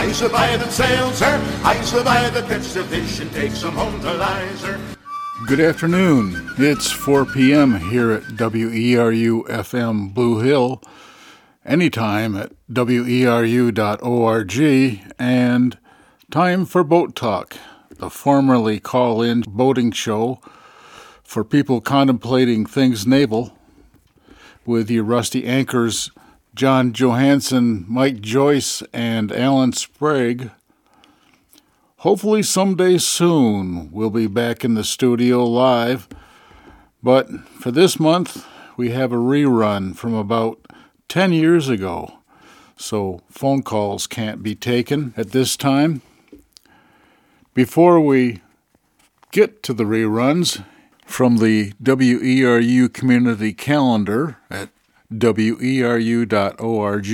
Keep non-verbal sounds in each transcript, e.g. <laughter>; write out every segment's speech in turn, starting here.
I survive and sail, sir. I survive the catch the fish and take some home to lie, sir. Good afternoon. It's 4 p.m. here at WERU FM Blue Hill, anytime at weru.org, and time for Boat Talk, the formerly call in boating show for people contemplating things naval, with your rusty anchors John Johansson, Mike Joyce, and Alan Sprague. Hopefully, someday soon, we'll be back in the studio live. But for this month, we have a rerun from about 10 years ago, so phone calls can't be taken at this time. Before we get to the reruns, from the WERU community calendar at weru.org,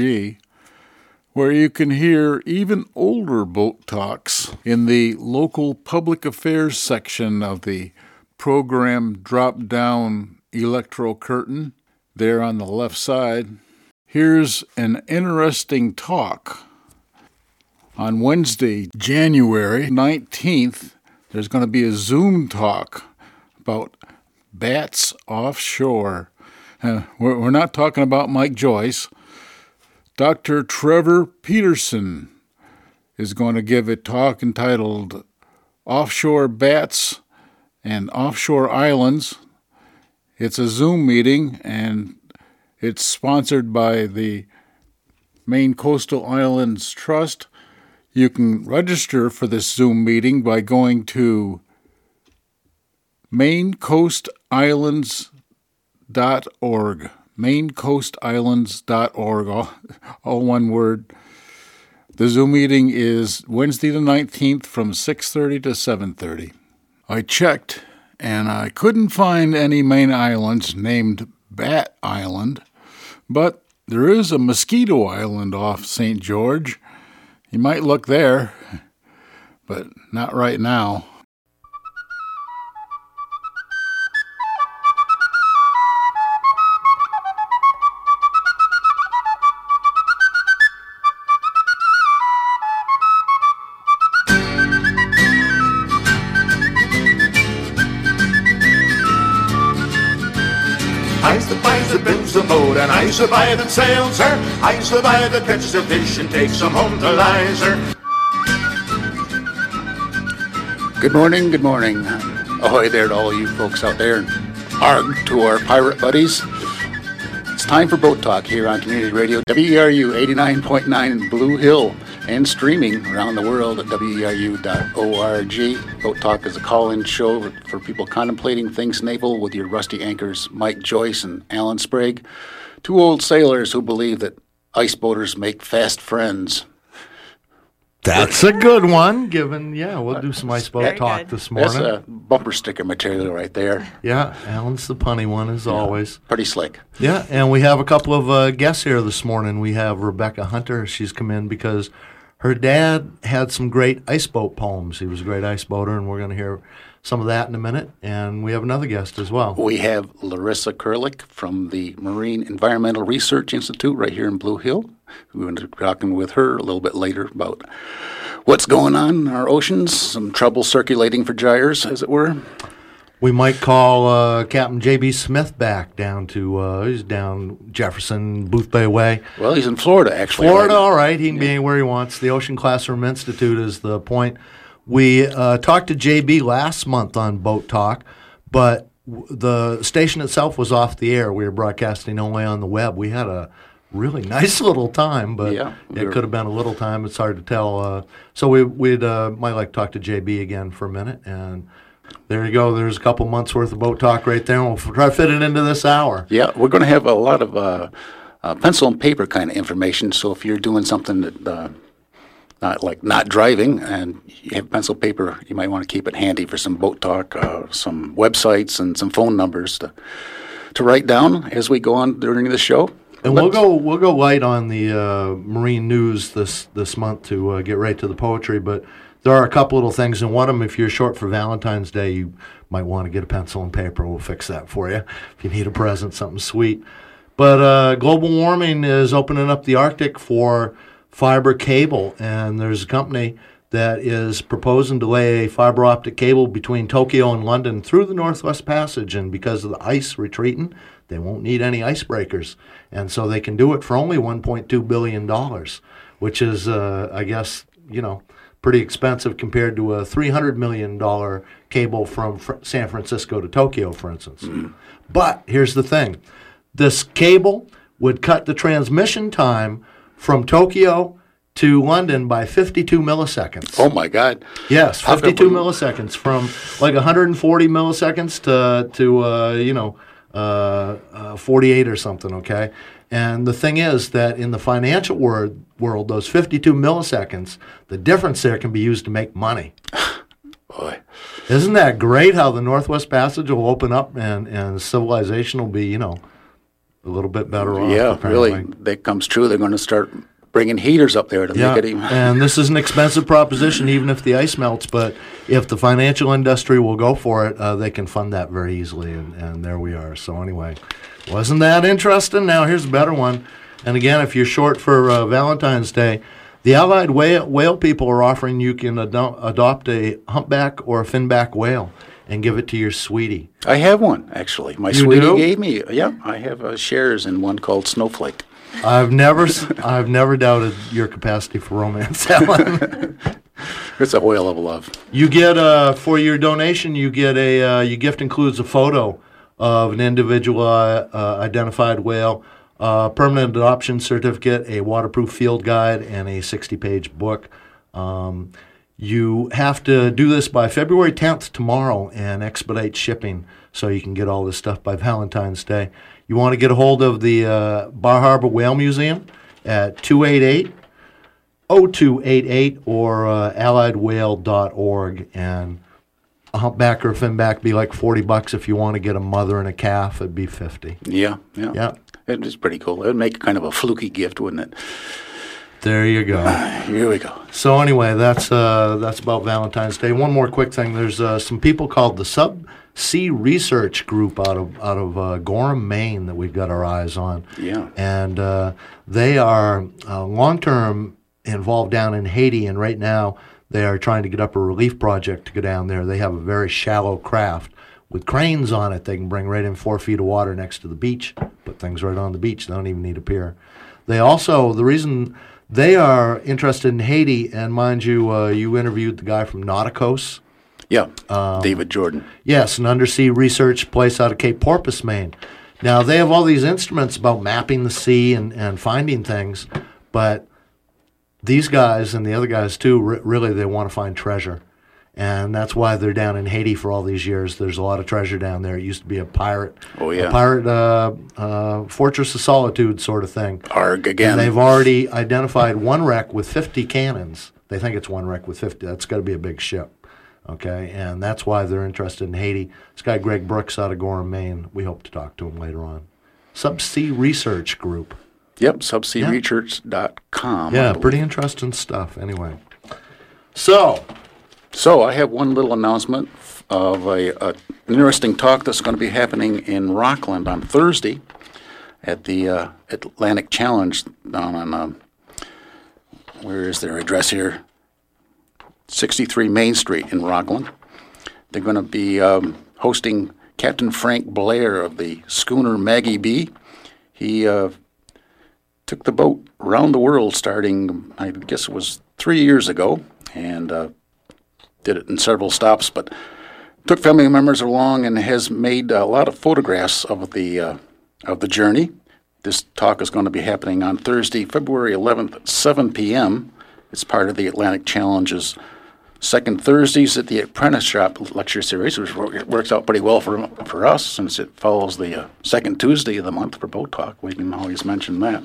where you can hear even older boat talks in the local public affairs section of the program drop down electro curtain there on the left side. Here's an interesting talk. On Wednesday, January 19th, there's going to be a Zoom talk about bats offshore. Uh, we're, we're not talking about Mike Joyce. Dr. Trevor Peterson is going to give a talk entitled Offshore Bats and Offshore Islands. It's a Zoom meeting and it's sponsored by the Maine Coastal Islands Trust. You can register for this Zoom meeting by going to MaineCoastIslands.org. MaineCoastIslands.org, all, all one word. The Zoom meeting is Wednesday the 19th from 6:30 to 7:30. I checked and I couldn't find any Maine islands named Bat Island, but there is a mosquito island off St. George. You might look there, but not right now. Boat and I survive and sail, sir. I survive the catch the fish and take some home to lie, sir. Good morning, good morning. Ahoy there to all you folks out there. Arg to our pirate buddies. It's time for Boat Talk here on Community Radio, WERU 89.9 in Blue Hill, and streaming around the world at weru.org. Boat Talk is a call in show for people contemplating things naval with your rusty anchors, Mike Joyce and Alan Sprague, two old sailors who believe that ice boaters make fast friends. That's a good one. Given, yeah, we'll do some ice boat talk good. this morning. That's a bumper sticker material right there. Yeah, Alan's the punny one as always. Pretty slick. Yeah, and we have a couple of uh, guests here this morning. We have Rebecca Hunter. She's come in because her dad had some great ice boat poems. He was a great ice boater, and we're going to hear some of that in a minute. And we have another guest as well. We have Larissa Kurlik from the Marine Environmental Research Institute right here in Blue Hill. We're going to be talking with her a little bit later about what's going on in our oceans, some trouble circulating for gyres, as it were. We might call uh, Captain J.B. Smith back down to, uh, he's down Jefferson, Boothbay Way. Well, he's in Florida, actually. Florida, right? all right. He can be anywhere he wants. The Ocean Classroom Institute is the point. We uh, talked to JB last month on Boat Talk, but w- the station itself was off the air. We were broadcasting only on the web. We had a really <laughs> nice little time, but Yeah, it could have been a little time. It's hard to tell. Uh, so we, we'd uh, might like to talk to JB again for a minute. And there you go. There's a couple months worth of Boat Talk right there. We'll try to fit it into this hour. Yeah, we're going to have a lot of uh, uh, pencil and paper kind of information. So if you're doing something that, uh, not like not driving, and you have pencil paper, you might want to keep it handy for some boat talk, uh, some websites, and some phone numbers to to write down as we go on during the show. And we'll go we'll go light on the uh, marine news this this month to uh, get right to the poetry. But there are a couple little things, and one of them, if you're short for Valentine's Day, you might want to get a pencil and paper. We'll fix that for you if you need a present, something sweet. But uh, global warming is opening up the Arctic for fiber cable, and there's a company that is proposing to lay a fiber optic cable between Tokyo and London through the Northwest Passage. And because of the ice retreating, they won't need any icebreakers. And so they can do it for only $1.2 billion, which is, uh, I guess, you know, pretty expensive compared to a $300 million cable from fr- San Francisco to Tokyo, for instance. <clears throat> But here's the thing this cable would cut the transmission time from Tokyo to London by 52 milliseconds. Oh my God. Yes, 52 milliseconds from like 140 milliseconds to to uh, you know uh, uh, 48 or something. Okay, and the thing is that in the financial world, world, those 52 milliseconds, the difference there can be used to make money. <sighs> Boy. Isn't that great? How the Northwest Passage will open up and and civilization will be you know a little bit better off. Yeah, apparently. really. That comes true. They're going to start bringing heaters up there to Yeah, make it even. <laughs> and this is an expensive proposition, even if the ice melts. But if the financial industry will go for it, uh, they can fund that very easily, and, and there we are. So anyway, wasn't that interesting? Now here's a better one. And again, if you're short for uh, Valentine's Day, the Allied whale, whale people are offering you can ado- adopt a humpback or a finback whale and give it to your sweetie. I have one actually. My You sweetie do? gave me. Yeah, I have uh, shares in one called Snowflake. I've never, I've never doubted your capacity for romance, <laughs> Alan. <laughs> It's a whale of love. You get uh, for your donation, you get a uh, your gift includes a photo of an individual uh, uh, identified whale, uh, permanent adoption certificate, a waterproof field guide, and a 60-page book. Um, you have to do this by February 10th tomorrow and expedite shipping so you can get all this stuff by Valentine's Day. You want to get a hold of the uh, Bar Harbor Whale Museum at 288 0288 or uh, alliedwhale.org and a humpback or a finback be like 40 bucks if you want to get a mother and a calf it'd be 50 Yeah, yeah. Yeah. It pretty cool. It would make kind of a fluky gift, wouldn't it? There you go Here we go. so anyway that's uh, that's about valentine's day one more quick thing there's uh, some people called the subsea research group out of out of uh, gorham maine that we've got our eyes on Yeah. and uh, they are uh, long term involved down in Haiti, and right now they are trying to get up a relief project to go down there. They have a very shallow craft with cranes on it. They can bring right in four feet of water next to the beach, put things right on the beach. They don't even need a pier. They also the reason they are interested in Haiti, and mind you, uh, you interviewed the guy from Nauticos. Yeah. Um, David Jordan. Yes, an undersea research place out of Cape Porpoise, Maine. Now, they have all these instruments about mapping the sea and, and finding things, but these guys and the other guys too, re- really, they want to find treasure. And that's why they're down in Haiti for all these years. There's a lot of treasure down there. It used to be a pirate, Oh, yeah. a pirate uh, uh, fortress of solitude sort of thing. Arg again. And they've already identified one wreck with 50 cannons. They think it's one wreck with 50. That's got to be a big ship. Okay, and that's why they're interested in Haiti. This guy Greg Brooks out of Gorham, Maine. We hope to talk to him later on. Subsea Research Group. Yep, subsearesearch.com. I Yeah, pretty interesting stuff. Anyway, so So I have one little announcement of a, a interesting talk that's going to be happening in Rockland on Thursday at the uh, Atlantic Challenge down on um, where is their address here? 63 Main Street in Rockland. They're going to be um, hosting Captain Frank Blair of the schooner Maggie B. He uh, took the boat around the world starting, I guess it was three years ago, and uh, did it in several stops, but took family members along and has made a lot of photographs of the uh, of the journey. This talk is going to be happening on Thursday, February 11th, 7 p.m. It's part of the Atlantic Challenge's second Thursdays at the Apprentice Shop lecture series, which works out pretty well for for us since it follows the uh, second Tuesday of the month for Boat Talk. We can always mention that.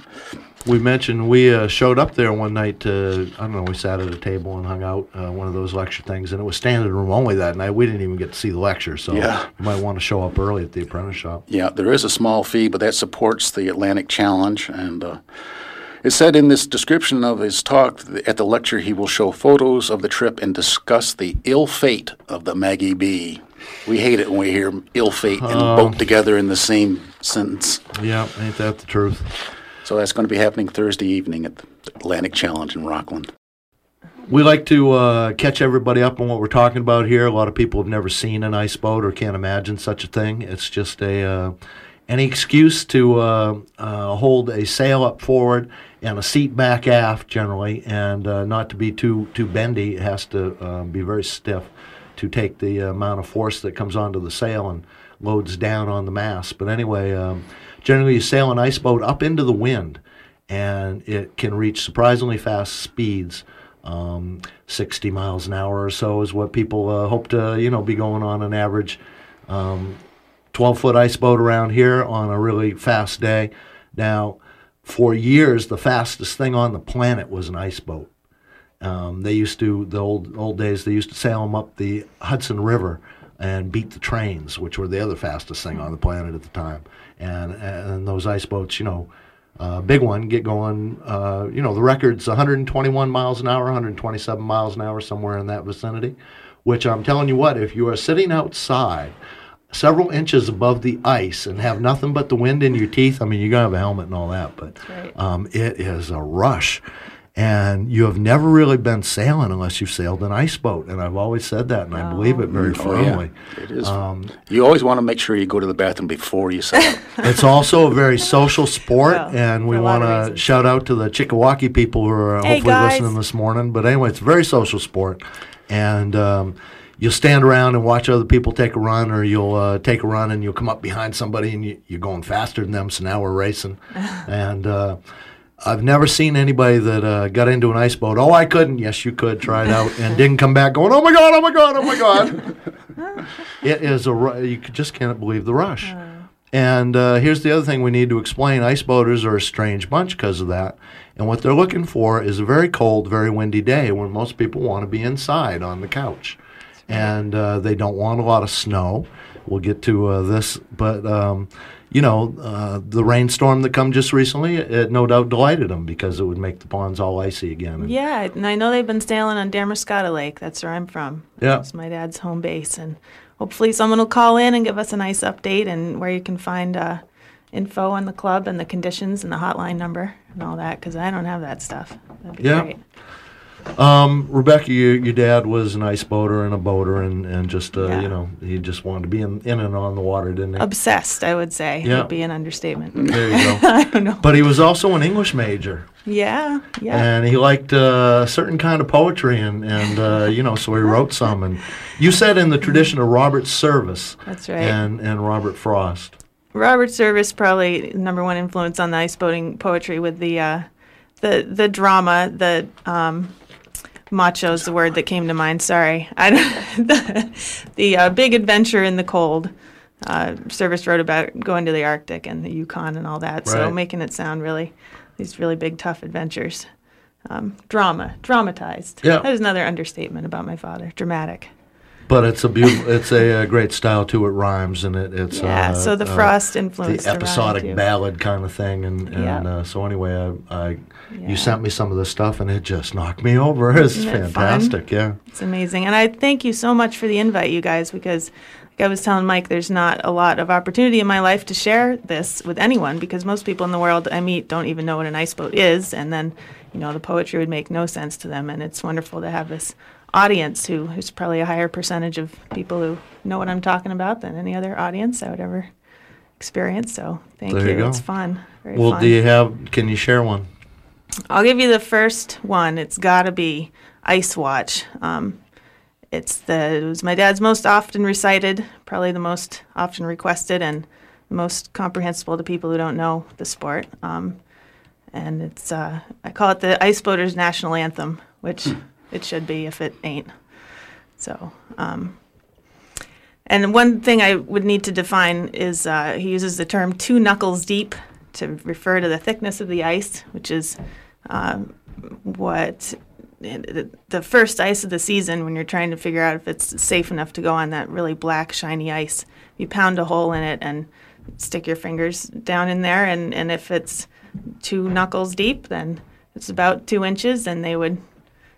we mentioned we uh, showed up there one night to, I don't know, we sat at a table and hung out, uh, one of those lecture things, and it was standing room only that night. We didn't even get to see the lecture, so Yeah. you might want to show up early at the apprentice shop. Yeah, there is a small fee, but that supports the Atlantic Challenge. And uh, it said in this description of his talk at the lecture, he will show photos of the trip and discuss the ill fate of the Maggie B. We hate it when we hear ill fate and boat together in the same sentence. Yeah, ain't that the truth? So that's going to be happening Thursday evening at the Atlantic Challenge in Rockland. We like to uh, catch everybody up on what we're talking about here. A lot of people have never seen an ice boat or can't imagine such a thing. It's just a uh, any excuse to uh, uh hold a sail up forward and a seat back aft generally, and uh, not to be too too bendy. It has to uh, be very stiff to take the amount of force that comes onto the sail and loads down on the mast. But anyway, um, generally you sail an ice boat up into the wind, and it can reach surprisingly fast speeds. Um, 60 miles an hour or so is what people uh, hope to, you know, be going on an average um, 12 foot ice boat around here on a really fast day. Now, for years, the fastest thing on the planet was an ice boat. Um, they used to the old old days. They used to sail them up the Hudson River and beat the trains, which were the other fastest thing on the planet at the time. And and those ice boats, you know, uh, big one get going. Uh, you know, the record's 121 miles an hour, 127 miles an hour, somewhere in that vicinity. Which I'm telling you what, if you are sitting outside several inches above the ice and have nothing but the wind in your teeth, I mean, you're gonna have a helmet and all that, but right. um, it is a rush and you have never really been sailing unless you've sailed an ice boat. And I've always said that, and I believe it very Oh, yeah. firmly. It is. Um, you always want to make sure you go to the bathroom before you sail. <laughs> it's also a very social sport, Well, and we for a lot want to shout out to the Chickawaukee people who are Hey, hopefully guys. listening this morning. But anyway, it's a very social sport, and um, you'll stand around and watch other people take a run, or you'll uh, take a run and you'll come up behind somebody and you, you're going faster than them. So now we're racing, <laughs> and. Uh, I've never seen anybody that uh, got into an ice boat. Oh, I couldn't. Yes, you could. Try it out, and didn't come back going. Oh my god! Oh my god! Oh my god! <laughs> it is a you just can't believe the rush. And uh, here's the other thing we need to explain: ice boaters are a strange bunch because of that. And what they're looking for is a very cold, very windy day when most people want to be inside on the couch, and uh, they don't want a lot of snow. We'll get to uh, this, but. Um, you know, uh, the rainstorm that come just recently, it no doubt delighted them because it would make the ponds all icy again. And Yeah, and I know they've been sailing on Damariscotta Lake. That's where I'm from. Yeah. It's my dad's home base. And hopefully someone will call in and give us a nice update and where you can find uh, info on the club and the conditions and the hotline number and all that because I don't have that stuff. That'd be Yeah. great. Um, Rebecca, your, your dad was an ice boater and a boater, and, and just uh, Yeah. you know he just wanted to be in, in and on the water, didn't he? Obsessed, I would say, Yeah. would be an understatement. there you go. <laughs> I don't know. But he was also an English major, Yeah, yeah. and he liked uh, a certain kind of poetry, and and uh, you know, so he <laughs> wrote some. And you said in the tradition of Robert Service, That's right. and and Robert Frost. Robert Service probably number one influence on the ice boating poetry with the uh, the the drama. The um, macho is the word that came to mind. Sorry, I <laughs> the, the uh, big adventure in the cold. Uh, Service wrote about going to the Arctic and the Yukon and all that. So making it sound really these really big tough adventures. Um, drama, dramatized. Yeah. that was another understatement about my father. Dramatic. But it's a beautiful, it's a, uh great style too. It rhymes, and it it's Yeah. uh, so the uh, Frost the influenced the episodic ballad kind of thing. And, and Yeah. uh, so anyway, I, I Yeah. you sent me some of this stuff, and it just knocked me over. <laughs> It's Isn't it fantastic. Yeah. It's amazing. And I thank you so much for the invite, you guys, because like I was telling Mike, there's not a lot of opportunity in my life to share this with anyone because most people in the world I meet don't even know what an ice boat is. And then, you know, the poetry would make no sense to them. And it's wonderful to have this audience who who's probably a higher percentage of people who know what I'm talking about than any other audience I would ever experience. So thank There you go. It's fun. Very Well, fun. do you have? Can you share one? I'll give you the first one. It's got to be Ice Watch. Um, it's the it was my dad's most often recited, probably the most often requested, and the most comprehensible to people who don't know the sport. Um, and it's uh, I call it the Ice Boaters National Anthem, which it should be if it ain't. So. Um, and one thing I would need to define is uh, he uses the term two knuckles deep to refer to the thickness of the ice, which is um, what the first ice of the season when you're trying to figure out if it's safe enough to go on that really black, shiny ice. You pound a hole in it and stick your fingers down in there, and, and if it's two knuckles deep, then it's about two inches, and they would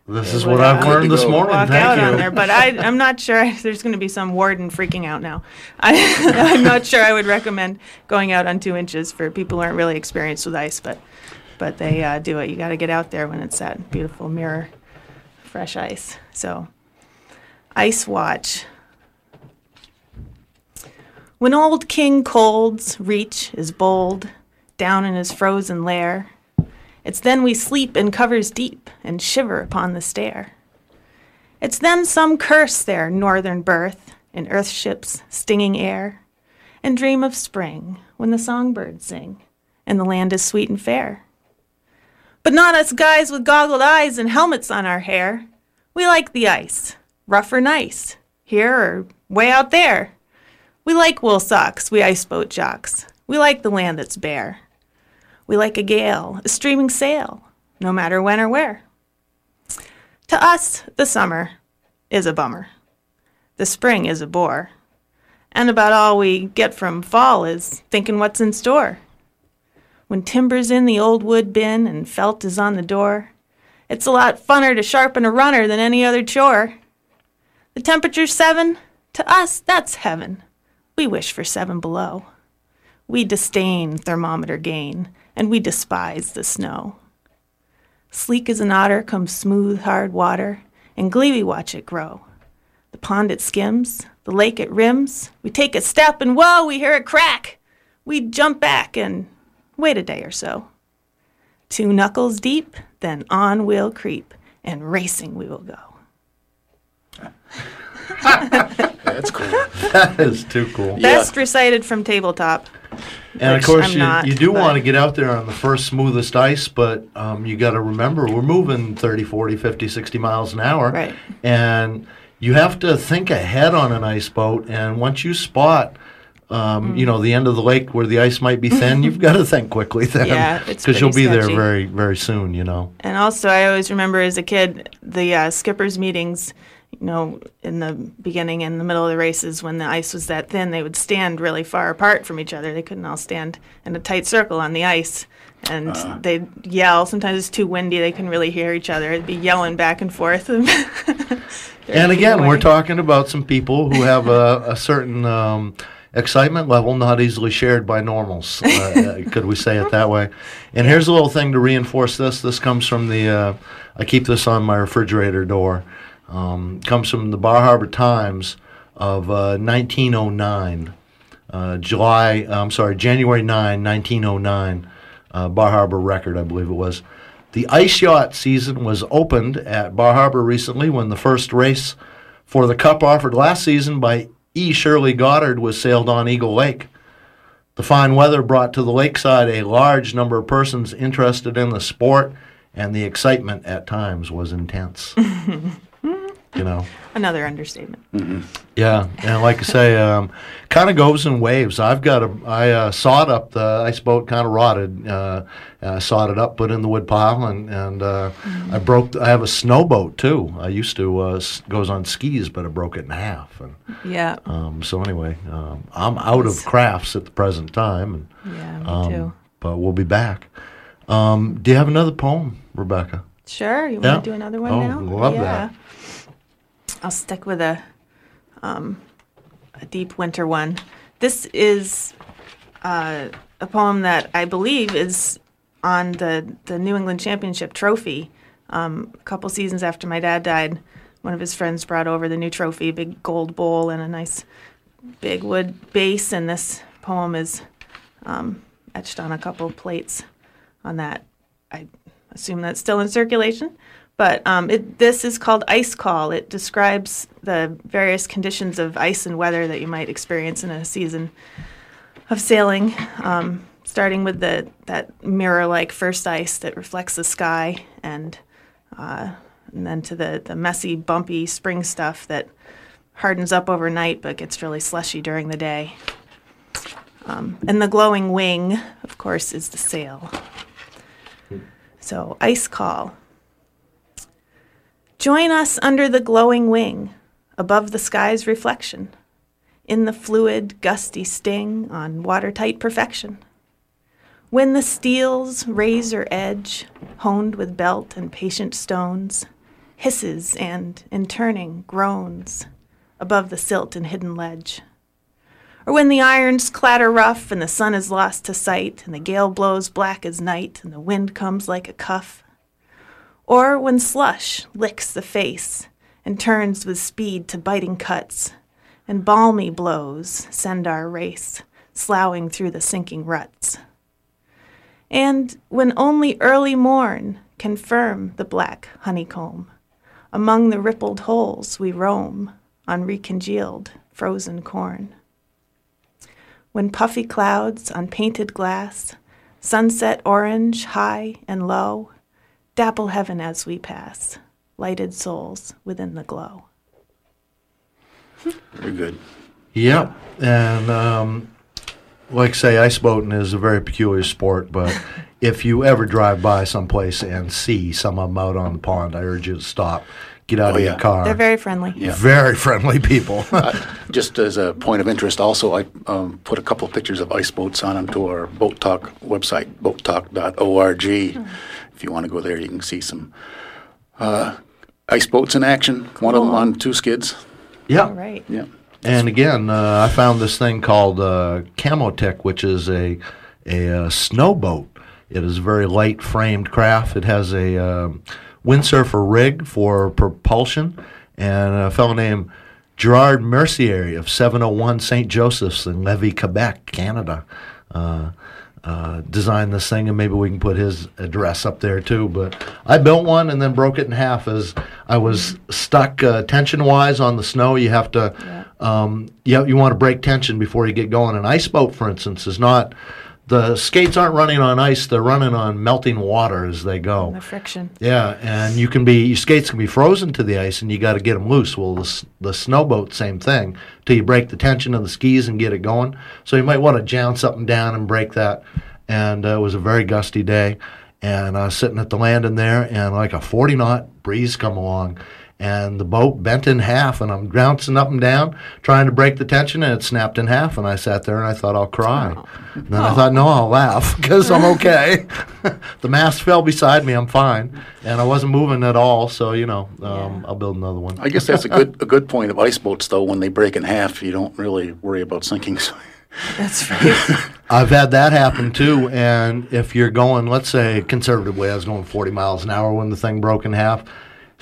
This is what I've learned this morning. walk Thank out you. on there. But I, I'm not sure <laughs> there's going to be some warden freaking out now. <laughs> I, I'm not sure I would recommend going out on two inches for people who aren't really experienced with ice, but but they uh, do it. You got to get out there when it's that beautiful mirror, fresh ice. So, ice watch. When old King Cold's reach is bold, down in his frozen lair, it's then we sleep in covers deep and shiver upon the stair. It's then some curse their northern birth in earthship's stinging air, and dream of spring when the songbirds sing and the land is sweet and fair. But not us guys with goggled eyes and helmets on our hair. We like the ice, rough or nice, here or way out there. We like wool socks, we ice boat jocks. We like the land that's bare. We like a gale, a streaming sail, no matter when or where. To us, the summer is a bummer. The spring is a bore. And about all we get from fall is thinking what's in store. When timber's in the old wood bin and felt is on the door, it's a lot funner to sharpen a runner than any other chore. The temperature's seven, to us, that's heaven. We wish for seven below. We disdain thermometer gain, and we despise the snow. Sleek as an otter comes smooth, hard water, and glee we watch it grow. The pond it skims, the lake it rims. We take a step, and whoa, we hear it crack. We jump back and wait a day or so. Two knuckles deep, then on we'll creep, and racing we will go. <laughs> That's cool. That is too cool. Best recited from tabletop. And of course, I'm you, not, you do but- want to get out there on the first smoothest ice, but um, you got to remember we're moving 30, 40, 50, 60 miles an hour. Right. And you have to think ahead on an ice boat. And once you spot, um, Mm. you know, the end of the lake where the ice might be thin, you've got to <laughs> think quickly then. Yeah, it's <laughs> Because you'll be pretty there very, very soon, you know. And also, I always remember as a kid the uh, skippers' meetings. You know, in the beginning and the middle of the races, when the ice was that thin, they would stand really far apart from each other. They couldn't all stand in a tight circle on the ice, and Uh-huh. they'd yell. Sometimes it's too windy; they couldn't really hear each other. It'd be yelling back and forth. <laughs> And again, we're talking. about some people who have a, a certain um, excitement level not easily shared by normals. Uh, uh, <laughs> could we say it that way? And here's a little thing to reinforce this. This comes from the, uh, I keep this on my refrigerator door. Um, comes from the Bar Harbor Times of uh, 1909. Uh, July, I'm sorry, January 9, 1909, uh, Bar Harbor record, I believe it was. The ice yacht season was opened at Bar Harbor recently when the first race for the Cup offered last season by E. Shirley Goddard was sailed on Eagle Lake. The fine weather brought to the lakeside a large number of persons interested in the sport, and the excitement at times was intense. <laughs> you know. Another understatement. Yeah, and like I say, um, kind of goes in waves. I've got a, I uh, sawed up the ice boat, kind of rotted. Uh, uh, sawed it up, put it in the wood pile, and and uh, I broke. I have a snow boat too. I used to uh, s- goes on skis, but I broke it in half. And Yeah, um, so anyway, um, I'm out of crafts at the present time, and yeah, me um, too. but we'll be back. Um, do you have another poem, Rebecca? Sure, you yeah. want to do another one Oh, now? I love yeah. that. I'll stick with a um, a deep winter one. This is uh, a poem that I believe is on the the New England Championship trophy. Um, a couple seasons after my dad died, one of his friends brought over the new trophy, big gold bowl and a nice big wood base, and this poem is um, etched on a couple plates on that. I assume that's still in circulation. But um, it, this is called Ice Call. It describes the various conditions of ice and weather that you might experience in a season of sailing, um, starting with the that mirror-like first ice that reflects the sky, and uh, and then to the the messy, bumpy spring stuff that hardens up overnight but gets really slushy during the day. Um, and the glowing wing, of course, is the sail. So, ice call. Join us under the glowing wing, above the sky's reflection, in the fluid, gusty sting on watertight perfection. When the steel's razor edge, honed with belt and patient stones, hisses and, in turning, groans above the silt and hidden ledge. Or when the irons clatter rough and the sun is lost to sight and the gale blows black as night and the wind comes like a cuff. Or when slush licks the face and turns with speed to biting cuts and balmy blows send our race sloughing through the sinking ruts. And when only early morn can firm the black honeycomb, among the rippled holes we roam on recongealed frozen corn. When puffy clouds on painted glass, sunset orange high and low, dapple heaven as we pass, lighted souls within the glow. Very good. Yep. And um, like say, ice boating is a very peculiar sport, but <laughs> if you ever drive by someplace and see some of them out on the pond, I urge you to stop, get out Oh, of yeah. your car. They're very friendly. Yeah. Very friendly people. <laughs> Just as a point of interest, also, I um, put a couple of pictures of ice boats on them to our Boat Talk website, boattalk.org. If you want to go there, you can see some uh, ice boats in action. One of them on two skids. yeah. All right. Yeah. And again, uh, I found this thing called uh, Camotech, which is a a uh, snowboat. It is a very light framed craft. It has a um windsurfer rig for propulsion, and a fellow named Gerard Mercier of 701 St. Joseph's in Lévis, Quebec, Canada. Uh, uh, designed this thing, and maybe we can put his address up there too. But I built one and then broke it in half as I was stuck uh, tension wise on the snow. You have to, um, you, you want to break tension before you get going. An ice boat, for instance, is not. The skates aren't running on ice; they're running on melting water as they go. The friction. Yeah, and you can be your skates can be frozen to the ice, and you got to get them loose. Well, the the snowboat, same thing. Till you break the tension of the skis and get it going. So you might want to jounce up and down and break that. And uh, it was a very gusty day, and I was sitting at the landing there, and like a forty knot breeze come along, and the boat bent in half, and I'm bouncing up and down trying to break the tension, and it snapped in half. And I sat there and I thought I'll cry. And then I thought, no, I'll laugh <laughs> because I'm okay. <laughs> the mast fell beside me. I'm fine, and I wasn't moving at all. So you know, um, I'll build another one. I guess that's a good a good point of ice boats, though. When they break in half, you don't really worry about sinking. <laughs> That's right. I've had that happen too. And if you're going, let's say conservatively, I was going 40 miles an hour when the thing broke in half,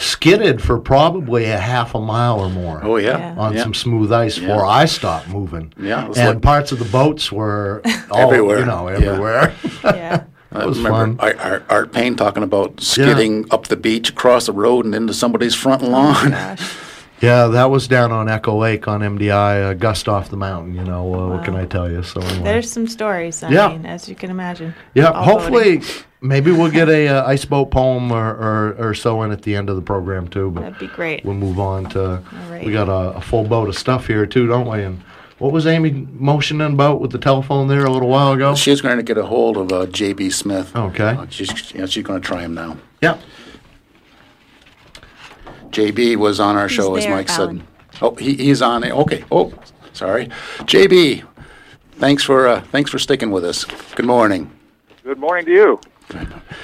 skidded for probably a half a mile or more. oh yeah, Yeah. On yeah. some smooth ice Yeah. before I stopped moving. Yeah, and like- parts of the boats were <laughs> all, Everywhere. you know, Yeah. everywhere. <laughs> yeah. <laughs> That was I remember fun. Art, Art, Art Payne talking about skidding up the beach, across the road, and into somebody's front lawn. Oh, gosh. Yeah, that was down on Echo Lake on MDI, uh, gust off the mountain. You know, uh, what can I tell you? So anyway. There's some stories. I Yeah. mean, as you can imagine. Yeah, All hopefully, boating. maybe we'll get a <laughs> uh, ice boat poem or, or, or so in at the end of the program too. But That'd be great. we'll move on to. right. We got a, a full boat of stuff here too, don't we? And what was Amy motioning about with the telephone there a little while ago? She's going to get a hold of uh, J.B. Smith. Okay. Uh, she's yeah, she's going to try him now. Yeah. JB was on our show, as there, Mike Alan. said. Oh, he, he's on it. Okay. Oh, sorry. JB, thanks for uh, thanks for sticking with us. Good morning. Good morning to you.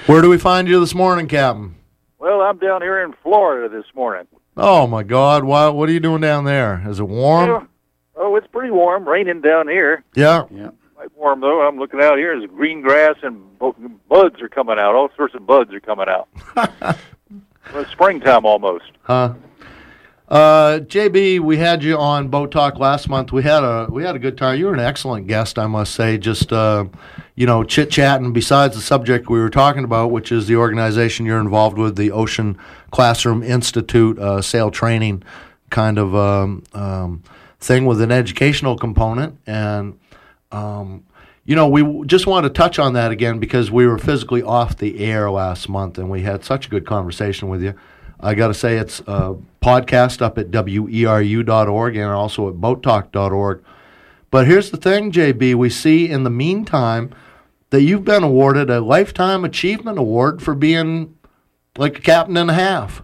Where do we find you this morning, Captain? Well, I'm down here in Florida this morning. Oh my God! Why, what are you doing down there? Is it warm? Well, oh, it's pretty warm, raining down here. Yeah. Yeah. Quite warm though. I'm looking out here. There's green grass and buds are coming out. All sorts of buds are coming out. <laughs> well, springtime almost. Huh? Uh, JB, we had you on Boat Talk last month. We had a we had a good time. You were an excellent guest, I must say. Just uh, you know, chit chatting. Besides the subject we were talking about, which is the organization you're involved with, the Ocean Classroom Institute, uh, sail training kind of um, um, thing with an educational component, and um, you know, we just want to touch on that again because we were physically off the air last month and we had such a good conversation with you. I got to say, it's a podcast up at weru.org and also at boattalk.org. But here's the thing, JB, we see in the meantime that you've been awarded a Lifetime Achievement Award for being like a captain and a half.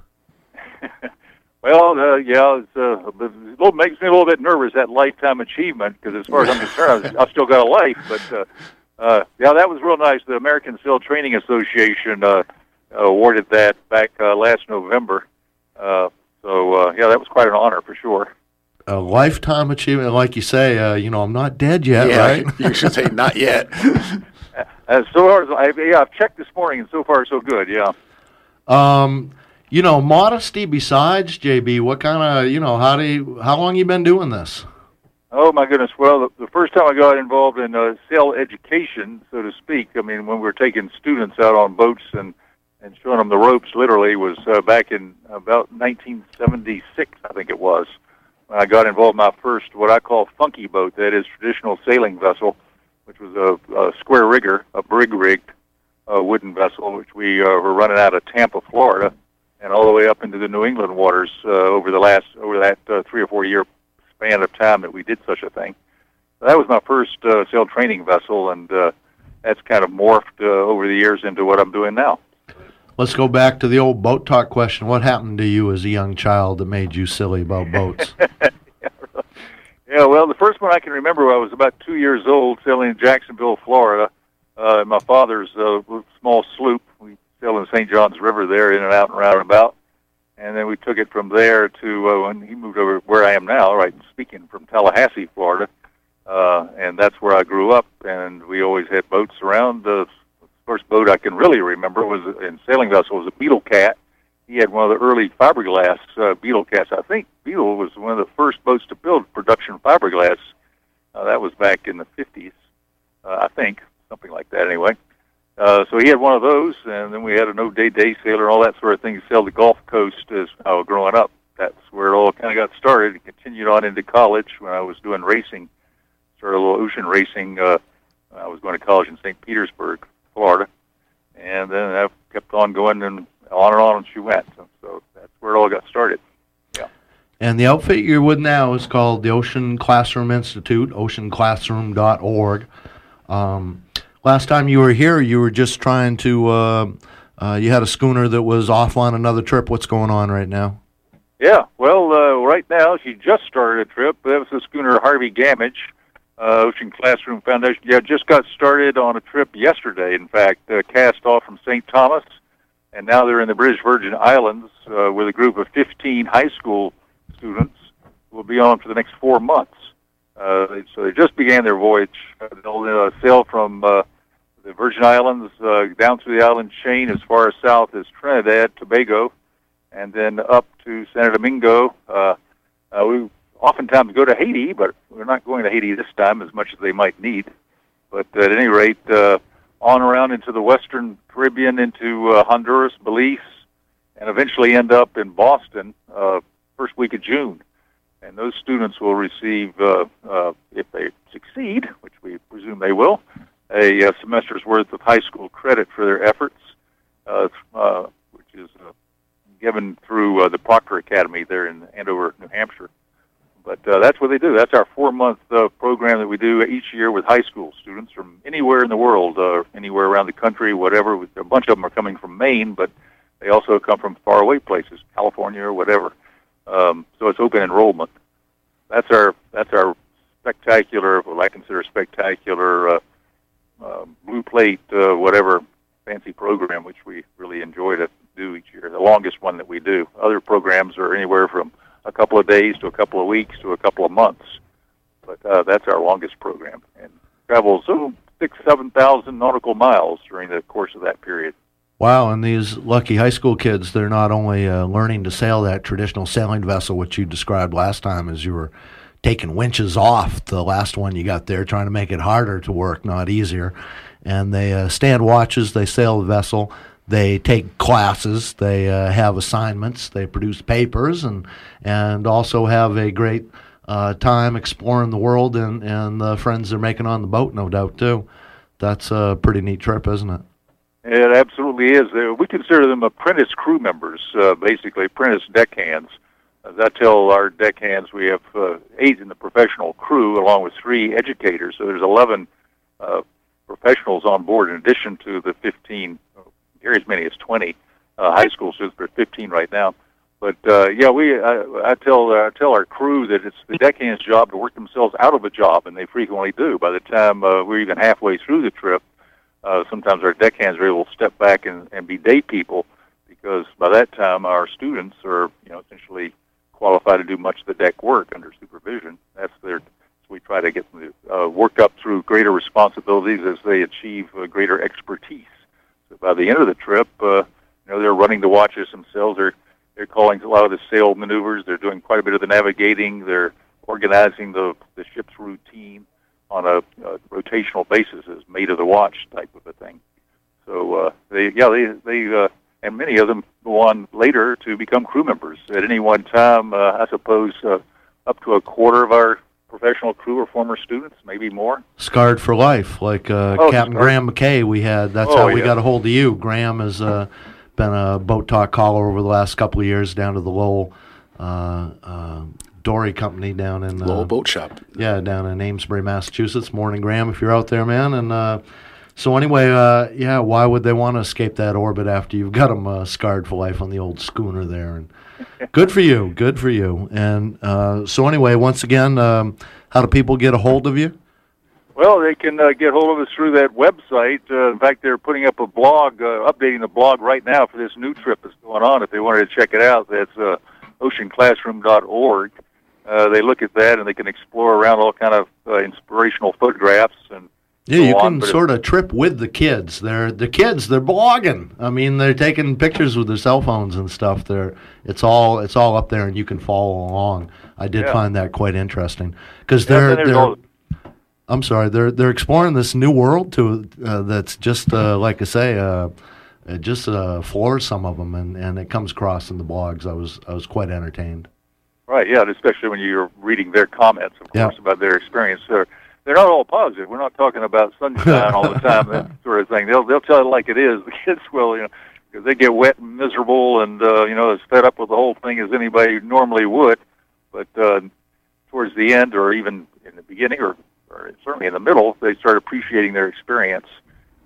<laughs> Well, uh, yeah, it's, uh, a little makes me a little bit nervous that lifetime achievement because as far as I'm concerned, I've- I've still got a life. But uh, uh, yeah, that was real nice. The American Sail Training Association uh, awarded that back uh, last November, Uh, so uh, yeah, that was quite an honor for sure. A lifetime achievement, like you say. Uh, you know, I'm not dead yet, yeah, right? <laughs> you should say not yet. <laughs> As so far as I, yeah, I've checked this morning, and so far so good. Yeah. Um, you know, modesty. Besides JB, what kind of you know? How do you, how long you been doing this? Oh my goodness! Well, the, the first time I got involved in uh, sail education, so to speak, I mean, when we were taking students out on boats and and showing them the ropes, literally, was uh, back in about 1976, I think it was. When I got involved in my first, what I call funky boat, that is traditional sailing vessel, which was a, a square rigger, a brig rigged uh, wooden vessel, which we uh, were running out of Tampa, Florida, and all the way up into the New England waters uh, over the last over that uh, three or four year span of time that we did such a thing. So that was my first uh, sail training vessel, and uh, that's kind of morphed uh, over the years into what I'm doing now. Let's go back to the old boat talk question. What happened to you as a young child that made you silly about boats? <laughs> Yeah, well, the first one I can remember, I was about two years old, sailing in Jacksonville, Florida. Uh, in my father's uh, small sloop. We sailed in St. Johns River there, in and out and round about. And then we took it from there to uh, when he moved over where I am now, right? Speaking from Tallahassee, Florida, uh, and that's where I grew up. And we always had boats around. The first boat I can really remember was in sailing vessel was a Beetle Cat. He had one of the early fiberglass uh, Beetle Cats. I think Beetle was one of the first boats to build production fiberglass. Uh, that was back in the 50s, uh, I think, something like that anyway. Uh, so he had one of those, and then we had an O'Day Day day Sailor and all that sort of thing. Sailed the Gulf Coast as I was growing up. That's where it all kind of got started. and continued on into college when I was doing racing, started a little ocean racing. Uh, I was going to college in St. Petersburg, Florida, and then I kept on going and on and on and she went. So, so that's where it all got started. Yeah. And the outfit you're with now is called the Ocean Classroom Institute, oceanclassroom.org. Um, last time you were here, you were just trying to, uh, uh, you had a schooner that was off on another trip. What's going on right now? Yeah, well, uh, right now she just started a trip. That was the schooner Harvey Gamage, uh, Ocean Classroom Foundation. Yeah, just got started on a trip yesterday. In fact, uh, cast off from St. Thomas, and now they're in the British Virgin Islands uh, with a group of 15 high school students. Who will be on for the next four months. Uh, so they just began their voyage. Uh, they'll uh, sail from uh, the Virgin Islands uh, down through the island chain as far south as Trinidad, Tobago, and then up to Santo Domingo. Uh, uh, we oftentimes go to Haiti, but we're not going to Haiti this time as much as they might need. But at any rate, uh, on around into the Western Caribbean, into uh, Honduras, Belize, and eventually end up in Boston uh, first week of June. And those students will receive, uh, uh, if they succeed, which we presume they will, a uh, semester's worth of high school credit for their efforts, uh, uh, which is uh, given through uh, the Proctor Academy there in Andover, New Hampshire. But uh, that's what they do. That's our four-month uh, program that we do each year with high school students from anywhere in the world, uh, anywhere around the country, whatever. A bunch of them are coming from Maine, but they also come from faraway places, California or whatever. Um, so it's open enrollment. That's our that's our spectacular, what I consider spectacular, uh, uh, blue plate, uh, whatever fancy program, which we really enjoy to do each year. The longest one that we do. Other programs are anywhere from a couple of days to a couple of weeks to a couple of months, but uh, that's our longest program and travels oh, six seven thousand nautical miles during the course of that period. Wow, and these lucky high school kids, they're not only uh, learning to sail that traditional sailing vessel, which you described last time as you were taking winches off the last one you got there, trying to make it harder to work, not easier. And they uh, stand watches, they sail the vessel, they take classes, they uh, have assignments, they produce papers, and, and also have a great uh, time exploring the world and, and the friends they're making on the boat, no doubt, too. That's a pretty neat trip, isn't it? It absolutely is. Uh, We consider them apprentice crew members, uh, basically apprentice deckhands. I tell our deckhands, we have uh, eight in the professional crew, along with three educators. So there's 11 uh, professionals on board, in addition to the 15, here as many as 20 uh, high school students. There's 15 right now. But uh, yeah, we I, I tell I tell our crew that it's the deckhands' job to work themselves out of a job, and they frequently do. By the time uh, we're even halfway through the trip, uh, sometimes our deckhands are able to step back and, and be day people. because by that time our students are you know essentially qualified to do much of the deck work under supervision. That's their so we try to get them uh, work up through greater responsibilities as they achieve uh, greater expertise. So by the end of the trip, uh, you know they're running the watches themselves. They're they're calling a lot of the sail maneuvers. They're doing quite a bit of the navigating. They're organizing the the ship's routine on a, a rotational basis as mate of the watch type of a thing. So uh, they, yeah, they, they, uh, and many of them go on later to become crew members. At any one time, uh, I suppose uh, up to a quarter of our professional crew are former students, maybe more. Scarred for life, like uh, Oh, Captain scarred. Graham McKay. We had. That's Oh, how we yeah. got a hold of you. Graham has uh, been a boat talk caller over the last couple of years down to the Lowell uh, uh, Dory Company down in uh, Lowell Boat Shop. Yeah, down in Amesbury, Massachusetts. Morning, Graham, if you're out there, man. And uh, so anyway, uh, yeah, why would they want to escape that orbit after you've got them uh, scarred for life on the old schooner there? And <laughs> good for you, good for you. And uh, so anyway, once again, um, how do people get a hold of you? Well, they can uh, get hold of us through that website. Uh, in fact, they're putting up a blog, uh, updating the blog right now for this new trip that's going on. If they wanted to check it out, that's uh, oceanclassroom.org. Uh, they look at that and they can explore around all kind of uh, inspirational photographs and Yeah, you on, can sort of trip with the kids. They're the kids. They're blogging. I mean, they're taking pictures with their cell phones and stuff. They're it's all it's all up there, and you can follow along. I did Yeah. find that quite interesting because they're they're. all- I'm sorry. They're they're exploring this new world to uh, that's just uh, <laughs> like I say, uh, it just uh, floors some of them, and, and it comes across in the blogs. I was I was quite entertained. Right, yeah, and especially when you're reading their comments, of Yeah. course, about their experience. They're they're not all positive. We're not talking about sunshine all the time, that <laughs> sort of thing. They'll they'll tell it like it is. <laughs> The kids will, you know, because they get wet and miserable, and uh, you know, as fed up with the whole thing as anybody normally would. But uh, towards the end, or even in the beginning, or, or certainly in the middle, they start appreciating their experience,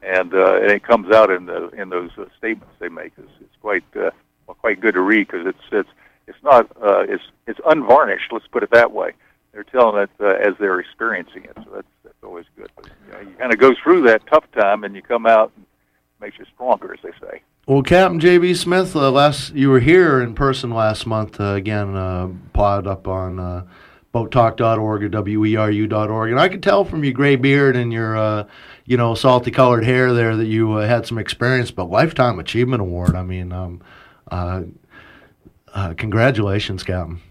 and uh, and it comes out in the in those uh, statements they make. It's, it's quite uh, well, quite good to read because it's it's it's not uh, it's it's unvarnished. Let's put it that way. They're telling it uh, as they're experiencing it, so that's that's always good. But you, know, you kind of go through that tough time, and you come out and makes you stronger, as they say. Well, Captain J.B. Smith, uh, last you were here in person last month. Uh, again, uh, pod up on uh, boattalk.org or weru.org, and I could tell from your gray beard and your, uh, you know, salty colored hair there that you uh, had some experience. But lifetime achievement award. I mean, um, uh, uh, congratulations, Captain.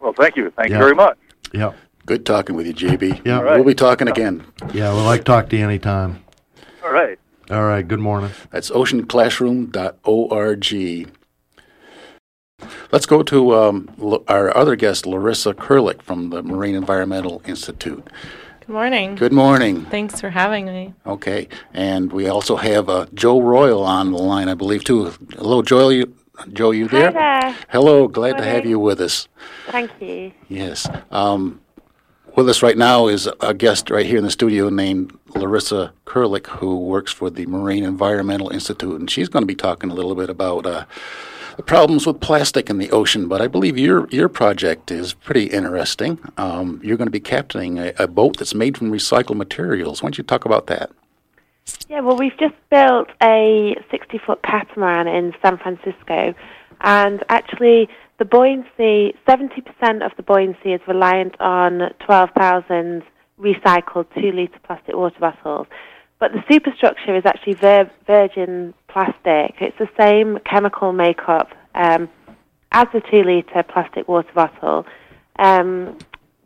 Well, thank you, thank Yeah. you very much. Yep. Good talking with you, JB. Yeah. We'll be talking again. Yeah, we'll like to talk to you anytime. All right. All right. Good morning. That's oceanclassroom.org. Let's go to um, L- our other guest, Larissa Kurlick from the Marine Environmental Institute. Good morning. Good morning. Thanks for having me. Okay, and we also have uh, Jo Royle on the line, I believe, too. Hello, Jo. You, Jo, you there? there. Hello, glad to have you with us. Thank you. Yes. Um, with us right now is a guest right here in the studio named Larissa Kurlick, who works for the Marine Environmental Institute, and she's going to be talking a little bit about uh, the problems with plastic in the ocean. But I believe your your project is pretty interesting. Um, you're going to be captaining a, a boat that's made from recycled materials. Why don't you talk about that? Yeah, well, we've just built a 60 foot catamaran in San Francisco, and actually, the buoyancy 70% of the buoyancy is reliant on 12,000 recycled 2 litre plastic water bottles. But the superstructure is actually vir- virgin plastic. It's the same chemical makeup um, as a 2 litre plastic water bottle, um,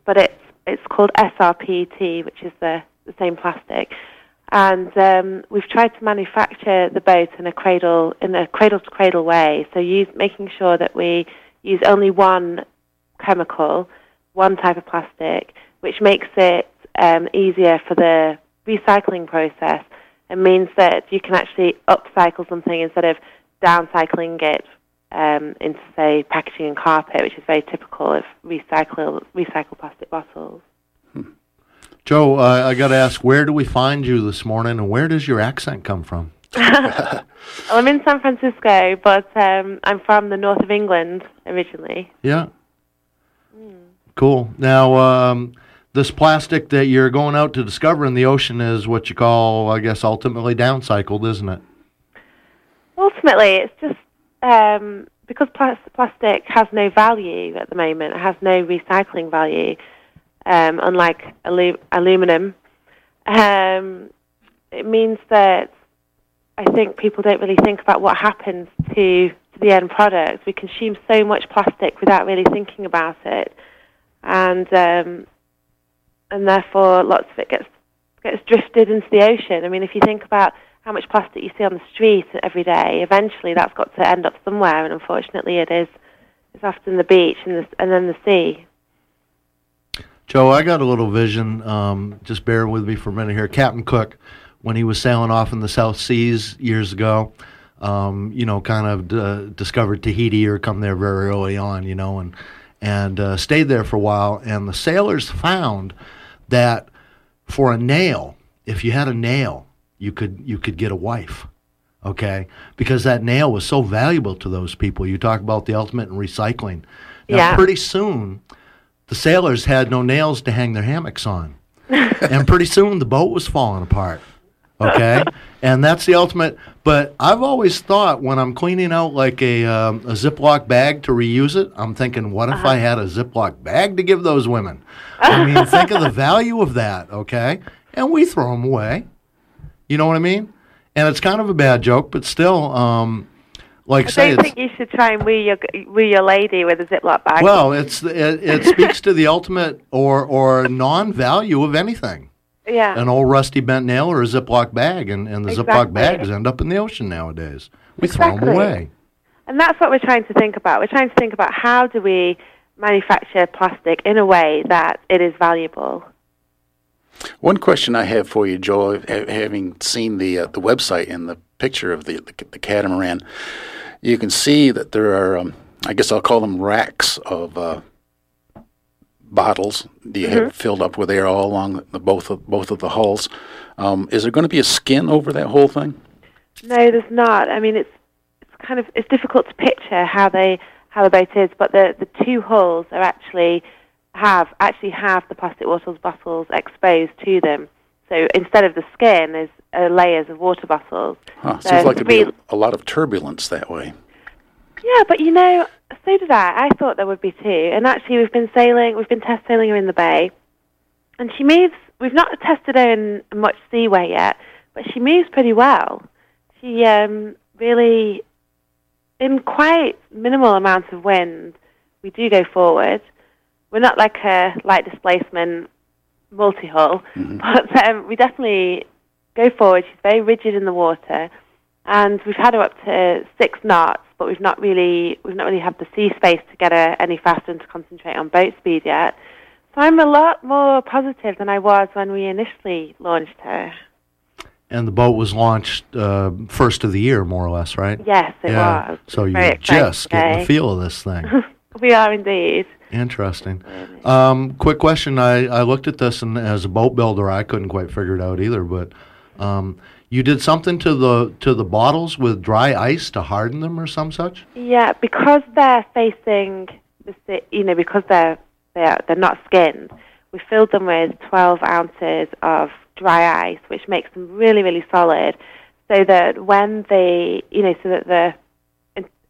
but it's, it's called SRPET, which is the, the same plastic and um, we've tried to manufacture the boat in a cradle in a cradle to cradle way. So use, making sure that we use only one chemical, one type of plastic, which makes it um, easier for the recycling process and means that you can actually upcycle something instead of downcycling it um, into say packaging and carpet, which is very typical of recycle recycled plastic bottles. Jo, uh, I got to ask, where do we find you this morning, and where does your accent come from? Well, <laughs> I'm in San Francisco, but um, I'm from the north of England originally. Yeah. Cool. Now, um, this plastic that you're going out to discover in the ocean is what you call, I guess, ultimately downcycled, isn't it? Ultimately, it's just um, because plas- plastic has no value at the moment, it has no recycling value, um, unlike alu- aluminum. Um, it means that I think people don't really think about what happens to, to the end product. We consume so much plastic without really thinking about it, and um, and therefore lots of it gets gets drifted into the ocean. I mean, if you think about how much plastic you see on the street every day, eventually that's got to end up somewhere, and unfortunately, it is. It's often the beach and, the, and then the sea. Jo, I got a little vision. Um, just bear with me for a minute here. Captain Cook, when he was sailing off in the South Seas years ago, um, you know, kind of d- discovered Tahiti or come there very early on, you know, and and uh, stayed there for a while. And the sailors found that for a nail, if you had a nail, you could you could get a wife. Okay, because that nail was so valuable to those people. You talk about the ultimate in recycling. Now, Yeah. pretty soon, the sailors had no nails to hang their hammocks on. <laughs> and pretty soon the boat was falling apart. Okay? and that's the ultimate. But I've always thought when I'm cleaning out like a, um, a Ziploc bag to reuse it, I'm thinking, what if I had a Ziploc bag to give those women? I mean, <laughs> think of the value of that, okay? And we throw them away. You know what I mean? And it's kind of a bad joke, but still, um, like I say, don't think you should try and woo your woo your lady with a Ziploc bag. well, it's it, it speaks to the ultimate or or non-value of anything. yeah. An old rusty bent nail or a Ziploc bag, and, and the Ziploc bags end up in the ocean nowadays. We throw them away. And that's what we're trying to think about. We're trying to think about how do we manufacture plastic in a way that it is valuable. One question I have for you, Joel, having seen the uh, the website and the picture of the, the the catamaran, you can see that there are, um, I guess I'll call them racks of uh, bottles that you have filled up with air all along the both of both of the hulls. Um, is there going to be a skin over that whole thing? No, there's not. I mean, it's it's kind of it's difficult to picture how they how the boat is, but the the two hulls are actually have actually have the plastic water bottles exposed to them. So instead of the skin, there's uh, layers of water bottles. Huh, So seems like there'd be a, a lot of turbulence that way. Yeah, but you know, so did I. I thought there would be too. And actually, we've been sailing, we've been test sailing her in the bay, and she moves. We've not tested her in much seaway yet, but she moves pretty well. She um, really, in quite minimal amounts of wind, we do go forward. We're not like a light displacement multi-hull, but um, we definitely go forward. She's very rigid in the water and we've had her up to six knots, but we've not really we've not really had the sea space to get her any faster and to concentrate on boat speed yet. So I'm a lot more positive than I was when we initially launched her. And the boat was launched uh, first of the year, more or less, right? Yes, it yeah. was. So you're just getting the feel of this thing. <laughs> We are indeed. Interesting. Um, quick question. I, I looked at this, and as a boat builder, I couldn't quite figure it out either. But um, you did something to the to the bottles with dry ice to harden them, or some such. Yeah, because they're facing the you know, because they're they're they're not skinned. We filled them with 12 ounces of dry ice, which makes them really really solid, so that when they, you know, so that the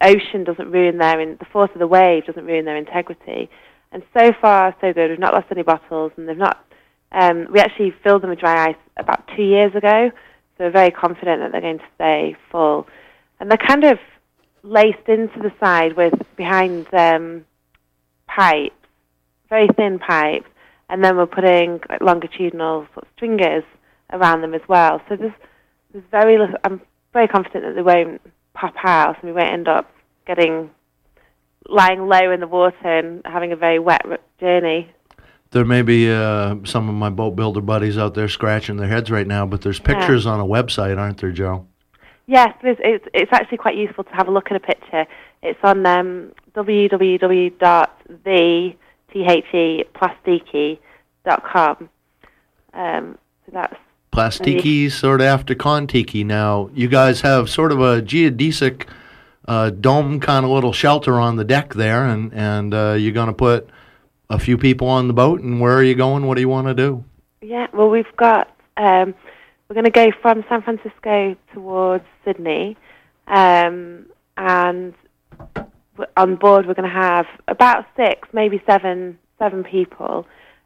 ocean doesn't ruin their, in, the force of the wave doesn't ruin their integrity. And so far, so good. We've not lost any bottles, and they've not. Um, we actually filled them with dry ice about two years ago, so we're very confident that they're going to stay full. And they're kind of laced into the side with behind um, pipes, very thin pipes, and then we're putting like, longitudinal sort of stringers around them as well. So there's there's very little. I'm very confident that they won't pop out, and we won't end up getting lying low in the water and having a very wet journey. There may be uh, some of my boat builder buddies out there scratching their heads right now, but there's pictures on a website, aren't there, Jo? Yes, it's, it's, actually quite useful to have a look at a picture. It's on um, www.thetheplastiki.com. Um, so that's Plastiki, sort of after Kon-Tiki. Now, you guys have sort of a geodesic uh, dome kind of little shelter on the deck there, and, and uh, you're going to put a few people on the boat, and where are you going? What do you want to do? Yeah, well, we've got, um, we're going to go from San Francisco towards Sydney, um, and on board we're going to have about six, maybe seven, seven people.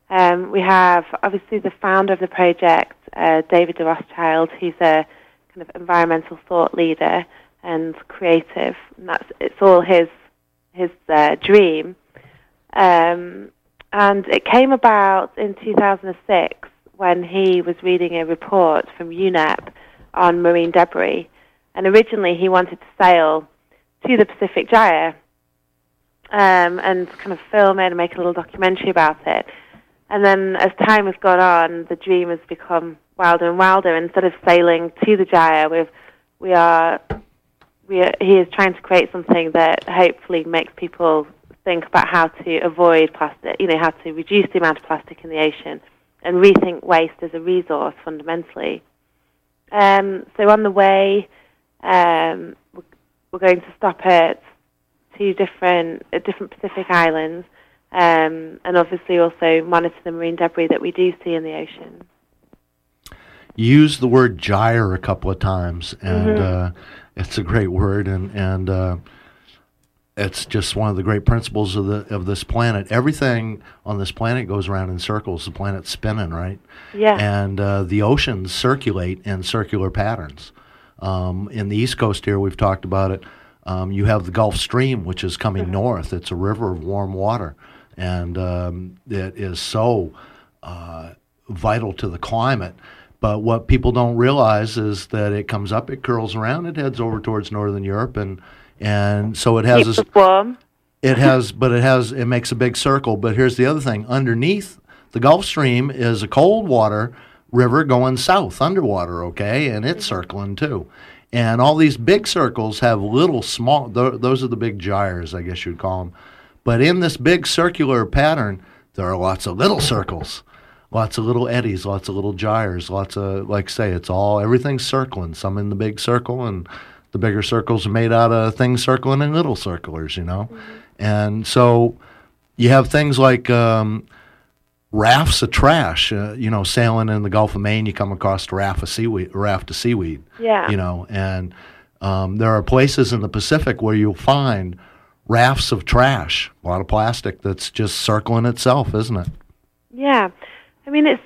Um, we have obviously the founder of the project, uh, David de Rothschild, who's a kind of environmental thought leader and creative. And that's it's all his his uh, dream. Um, and it came about in 2006 when he was reading a report from UNEP on marine debris. And originally he wanted to sail to the Pacific Gyre um, and kind of film it and make a little documentary about it. And then as time has gone on, the dream has become wilder and wilder. Instead of sailing to the Gyre, we've, we are, we are, he is trying to create something that hopefully makes people think about how to avoid plastic, you know, how to reduce the amount of plastic in the ocean and rethink waste as a resource fundamentally. Um, so on the way, um, we're, we're going to stop at two different uh, different Pacific islands, um, and obviously also monitor the marine debris that we do see in the ocean. You used the word gyre a couple of times, and uh, it's a great word, and and uh, it's just one of the great principles of the of this planet. Everything on this planet goes around in circles. The planet's spinning, right? Yeah. And uh, the oceans circulate in circular patterns. Um, in the East Coast here, we've talked about it. Um, you have the Gulf Stream, which is coming north. It's a river of warm water, and um, it is so uh, vital to the climate. But what people don't realize is that it comes up, it curls around, it heads over towards northern Europe, and and so it has this, it has, but it has, it makes a big circle. But here's the other thing: underneath the Gulf Stream is a cold water river going south underwater, okay, and it's circling too. And all these big circles have little small. Th- those are the big gyres, I guess you'd call them. But in this big circular pattern, there are lots of little circles, lots of little eddies, lots of little gyres, lots of like say it's all everything's circling. Some in the big circle, and the bigger circles are made out of things circling in little circlers, you know. And so you have things like um, rafts of trash. Uh, you know, sailing in the Gulf of Maine, you come across a raft of seaweed, a raft of seaweed. Yeah. You know, and um, there are places in the Pacific where you'll find rafts of trash, a lot of plastic that's just circling itself, isn't it? Yeah, I mean it's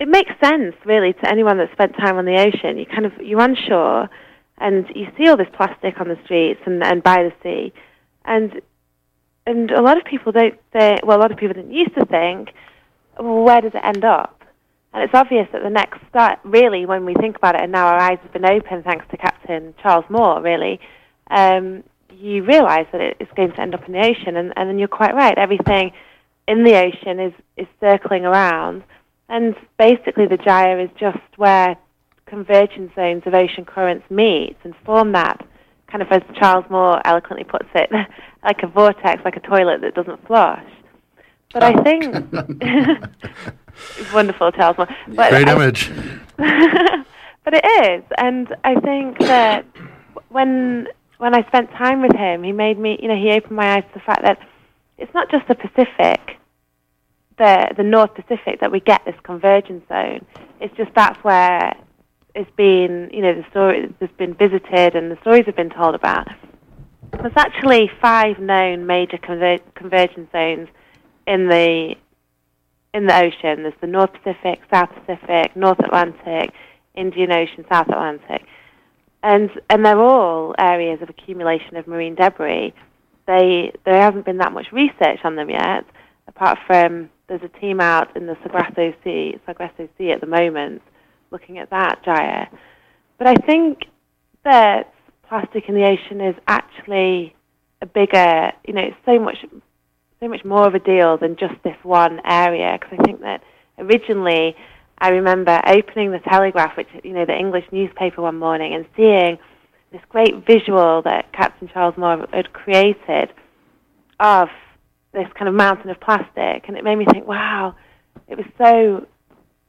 it makes sense really to anyone that's spent time on the ocean. You kind of you're on shore, and you see all this plastic on the streets and, and by the sea, and and a lot of people don't think. Well, a lot of people didn't used to think, well, where does it end up? And it's obvious that the next step, really, when we think about it, and now our eyes have been open thanks to Captain Charles Moore, really, um, you realise that it, it's going to end up in the ocean, and, and then you're quite right. Everything in the ocean is, is circling around, and basically the gyre is just where convergence zones of ocean currents meet and form that kind of, as Charles Moore eloquently puts it, <laughs> like a vortex, like a toilet that doesn't flush. But I think <laughs> <laughs> wonderful, Charles Moore. But Great I- image. but it is, and I think that when when I spent time with him, he made me, you know, he opened my eyes to the fact that it's not just the Pacific, the the North Pacific, that we get this convergence zone. It's just that's where it's been, you know, the story has been visited and the stories have been told about. There's actually five known major conver- convergence zones in the in the ocean. There's the North Pacific, South Pacific, North Atlantic, Indian Ocean, South Atlantic, and and they're all areas of accumulation of marine debris. They there hasn't been that much research on them yet, apart from there's a team out in the Sargasso Sea, Sargasso Sea at the moment, looking at that gyre. But I think that plastic in the ocean is actually a bigger, you know, it's so much so much more of a deal than just this one area. Because I think that originally, I remember opening the Telegraph, which you know the English newspaper, one morning, and seeing this great visual that Captain Charles Moore had created of this kind of mountain of plastic, and it made me think, wow, it was so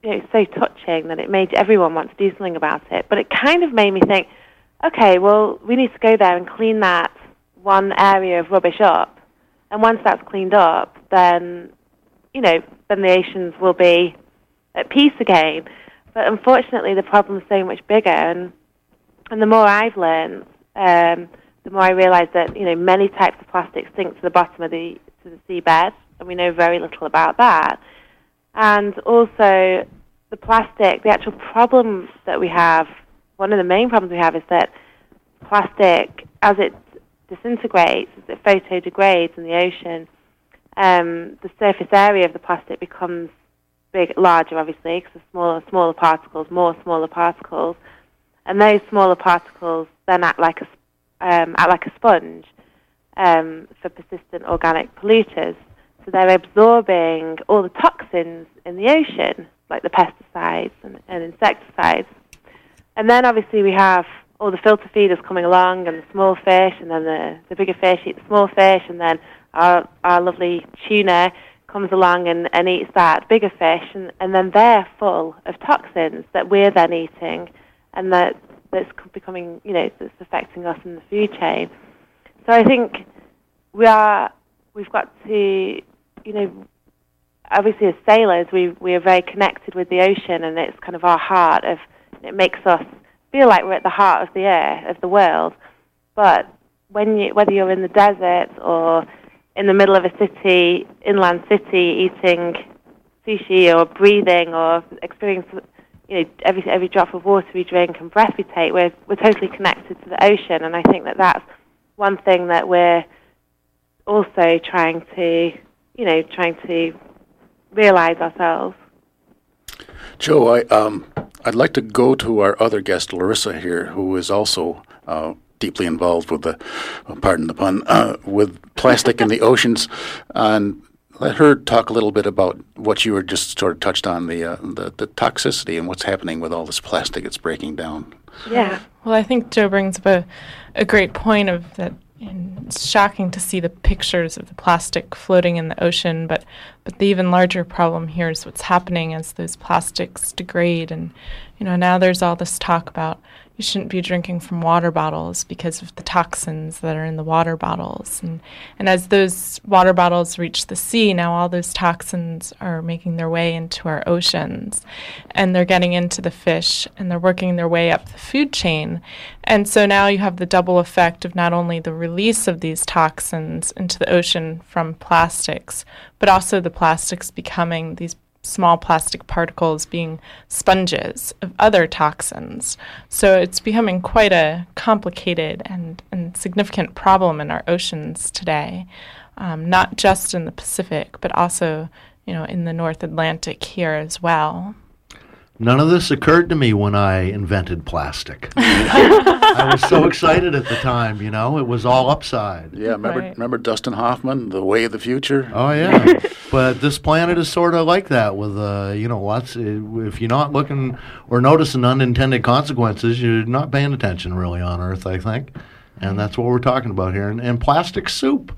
you know so touching that it made everyone want to do something about it. But it kind of made me think, okay, well, we need to go there and clean that one area of rubbish up and once that's cleaned up, then you know, then the oceans will be at peace again. But unfortunately, the problem's so much bigger, and and the more I've learned, um, the more I realised that you know many types of plastic sink to the bottom of the to the seabed, and we know very little about that. And also, the plastic, the actual problem that we have, one of the main problems we have is that plastic, as it disintegrates, as it photodegrades in the ocean, um, the surface area of the plastic becomes big, larger, obviously, because the smaller, smaller particles, more smaller particles, and those smaller particles then act like a um, act like a sponge um, for persistent organic polluters. So they're absorbing all the toxins in the ocean, like the pesticides and, and insecticides. And then obviously we have all the filter feeders coming along and the small fish, and then the, the bigger fish eat the small fish, and then our, our lovely tuna comes along and, and eats that bigger fish, and, and then they're full of toxins that we're then eating, and that that's becoming, you know, that's affecting us in the food chain. So I think we are, we've got to, you know, obviously as sailors, we we are very connected with the ocean, and it's kind of our heart of. It makes us feel like we're at the heart of the air of the world. But when you, whether you're in the desert or in the middle of a city, inland city, eating sushi or breathing or experiencing, you know, every every drop of water we drink and breath we take, we're we're totally connected to the ocean, and I think that that's one thing that we're also trying to, you know, trying to realize ourselves. Jo, I, um, I'd like to go to our other guest, Larissa, here, who is also uh, deeply involved with the, uh, pardon the pun, uh, <clears throat> with plastic in the oceans, and let her talk a little bit about what you were just sort of touched on the, uh, the the toxicity and what's happening with all this plastic that's breaking down. Yeah. Well, I think Jo brings up a, a great point of that. And it's shocking to see the pictures of the plastic floating in the ocean, but but the even larger problem here is what's happening as those plastics degrade. And you know now there's all this talk about you shouldn't be drinking from water bottles because of the toxins that are in the water bottles. And, and as those water bottles reach the sea, now all those toxins are making their way into our oceans. And they're getting into the fish and they're working their way up the food chain. And so now you have the double effect of not only the release of these toxins into the ocean from plastics, but also the plastics becoming these small plastic particles being sponges of other toxins. So it's becoming quite a complicated and, and significant problem in our oceans today, um, not just in the Pacific, but also you know in the North Atlantic here as well. None of this occurred to me when I invented plastic. <laughs> I was so excited at the time, you know, it was all upside. Yeah, remember Right. remember Dustin Hoffman, The Way of the Future? Oh yeah, <laughs> but this planet is sort of like that. With uh, you know, lots. If you're not looking or noticing unintended consequences, you're not paying attention really on Earth. I think, and that's what we're talking about here. And, and plastic soup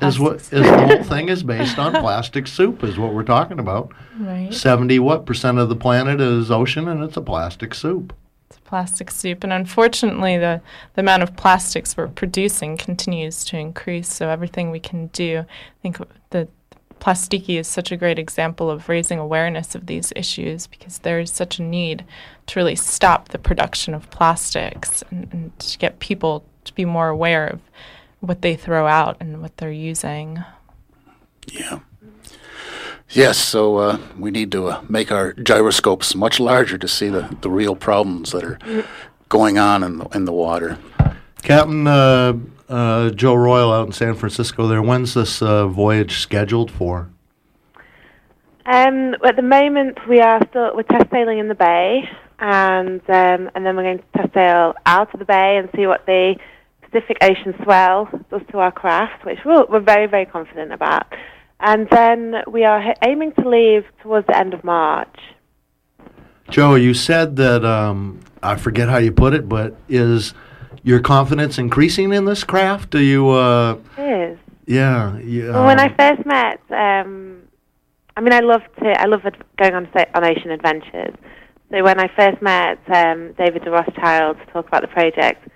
is what is the whole thing is based on. Plastic soup is what we're talking about. Right. Seventy what percent of the planet is ocean, and it's a plastic soup. It's a plastic soup, and unfortunately, the, the amount of plastics we're producing continues to increase. So everything we can do, I think the Plastiki is such a great example of raising awareness of these issues because there is such a need to really stop the production of plastics and, and to get people to be more aware of what they throw out and what they're using. Yeah. Yes, so uh, we need to uh, make our gyroscopes much larger to see the, the real problems that are going on in the, in the water. Captain uh, uh, Jo Royle out in San Francisco. There. When's this uh, voyage scheduled for? Um, at the moment, we are still we're test sailing in the bay, and um, and then we're going to test sail out of the bay and see what the Pacific Ocean swell does to our craft, which we're, we're very very confident about. And then we are aiming to leave towards the end of March. Jo, you said that um, I forget how you put it, but is your confidence increasing in this craft? Do you? Uh, It is. yeah. yeah Well, when I first met, um, I mean, I love to, I love going on on ocean adventures. So when I first met um, David de Rothschild to talk about the project,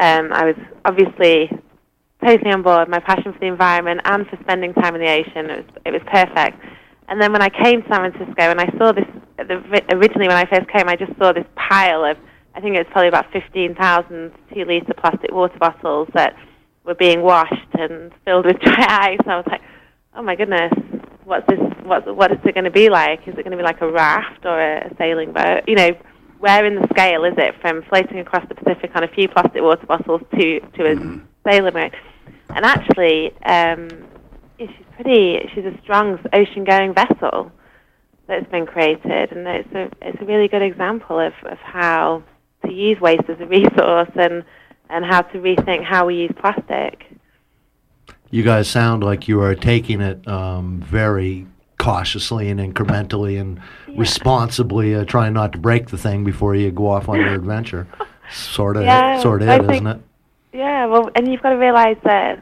um, I was obviously totally on board. My passion for the environment and for spending time in the ocean, it was, it was perfect. And then when I came to San Francisco and I saw this, the, originally when I first came, I just saw this pile of I think it's probably about 15,000 two litre plastic water bottles that were being washed and filled with <laughs> dry ice. I was like, oh my goodness, what's this? What what is it going to be like? Is it going to be like a raft or a sailing boat? You know, where in the scale is it from floating across the Pacific on a few plastic water bottles to to a Mm-hmm. sailing boat? And actually, um, yeah, she's pretty. She's a strong ocean-going vessel that's been created, and it's a it's a really good example of, of how to use waste as a resource and and how to rethink how we use plastic. You guys sound like you are taking it um, very cautiously and incrementally and responsibly, uh, trying not to break the thing before you go off on your adventure. <laughs> Sort of, Yeah, sort of, I it, think- isn't it? Yeah, well, and you've got to realize that.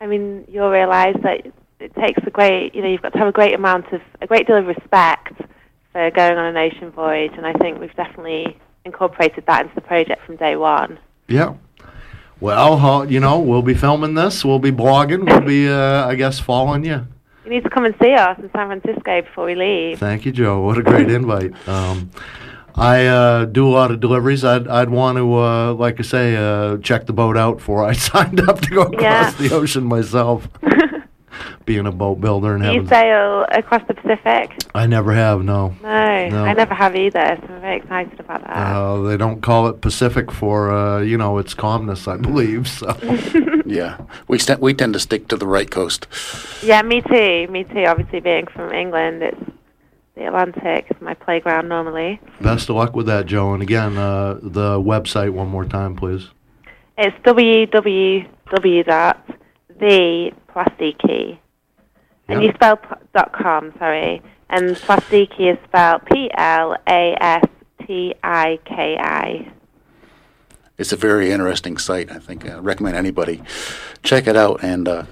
I mean, you'll realize that it takes a great, you know, you've got to have a great amount of, a great deal of respect for going on an ocean voyage, and I think we've definitely incorporated that into the project from day one. Yeah. Well, you know, we'll be filming this. We'll be blogging. We'll be, uh, I guess, following you. You need to come and see us in San Francisco before we leave. Thank you, Jo. What a great invite. Um, I uh, do a lot of deliveries. I'd, I'd want to, uh, like I say, uh, check the boat out before I <laughs> signed up to go across Yeah. the ocean myself. <laughs> Being a boat builder and Do you sail across the Pacific? I never have. No, No, No. I never have either, so I'm very excited about that. uh, they don't call it Pacific for uh, you know its calmness, I believe. So <laughs> Yeah, we st- we tend to stick to the right coast. Yeah, me too. Me too. Obviously, being from England, it's the Atlantic is my playground normally. best of luck with that, Jo. And again, uh, the website one more time, please. It's www.theplastiki. And you spell pl- dot .com, sorry. And plastiki is spelled P-L-A-S-T-I-K-I. It's a very interesting site. I think I recommend anybody check it out and uh,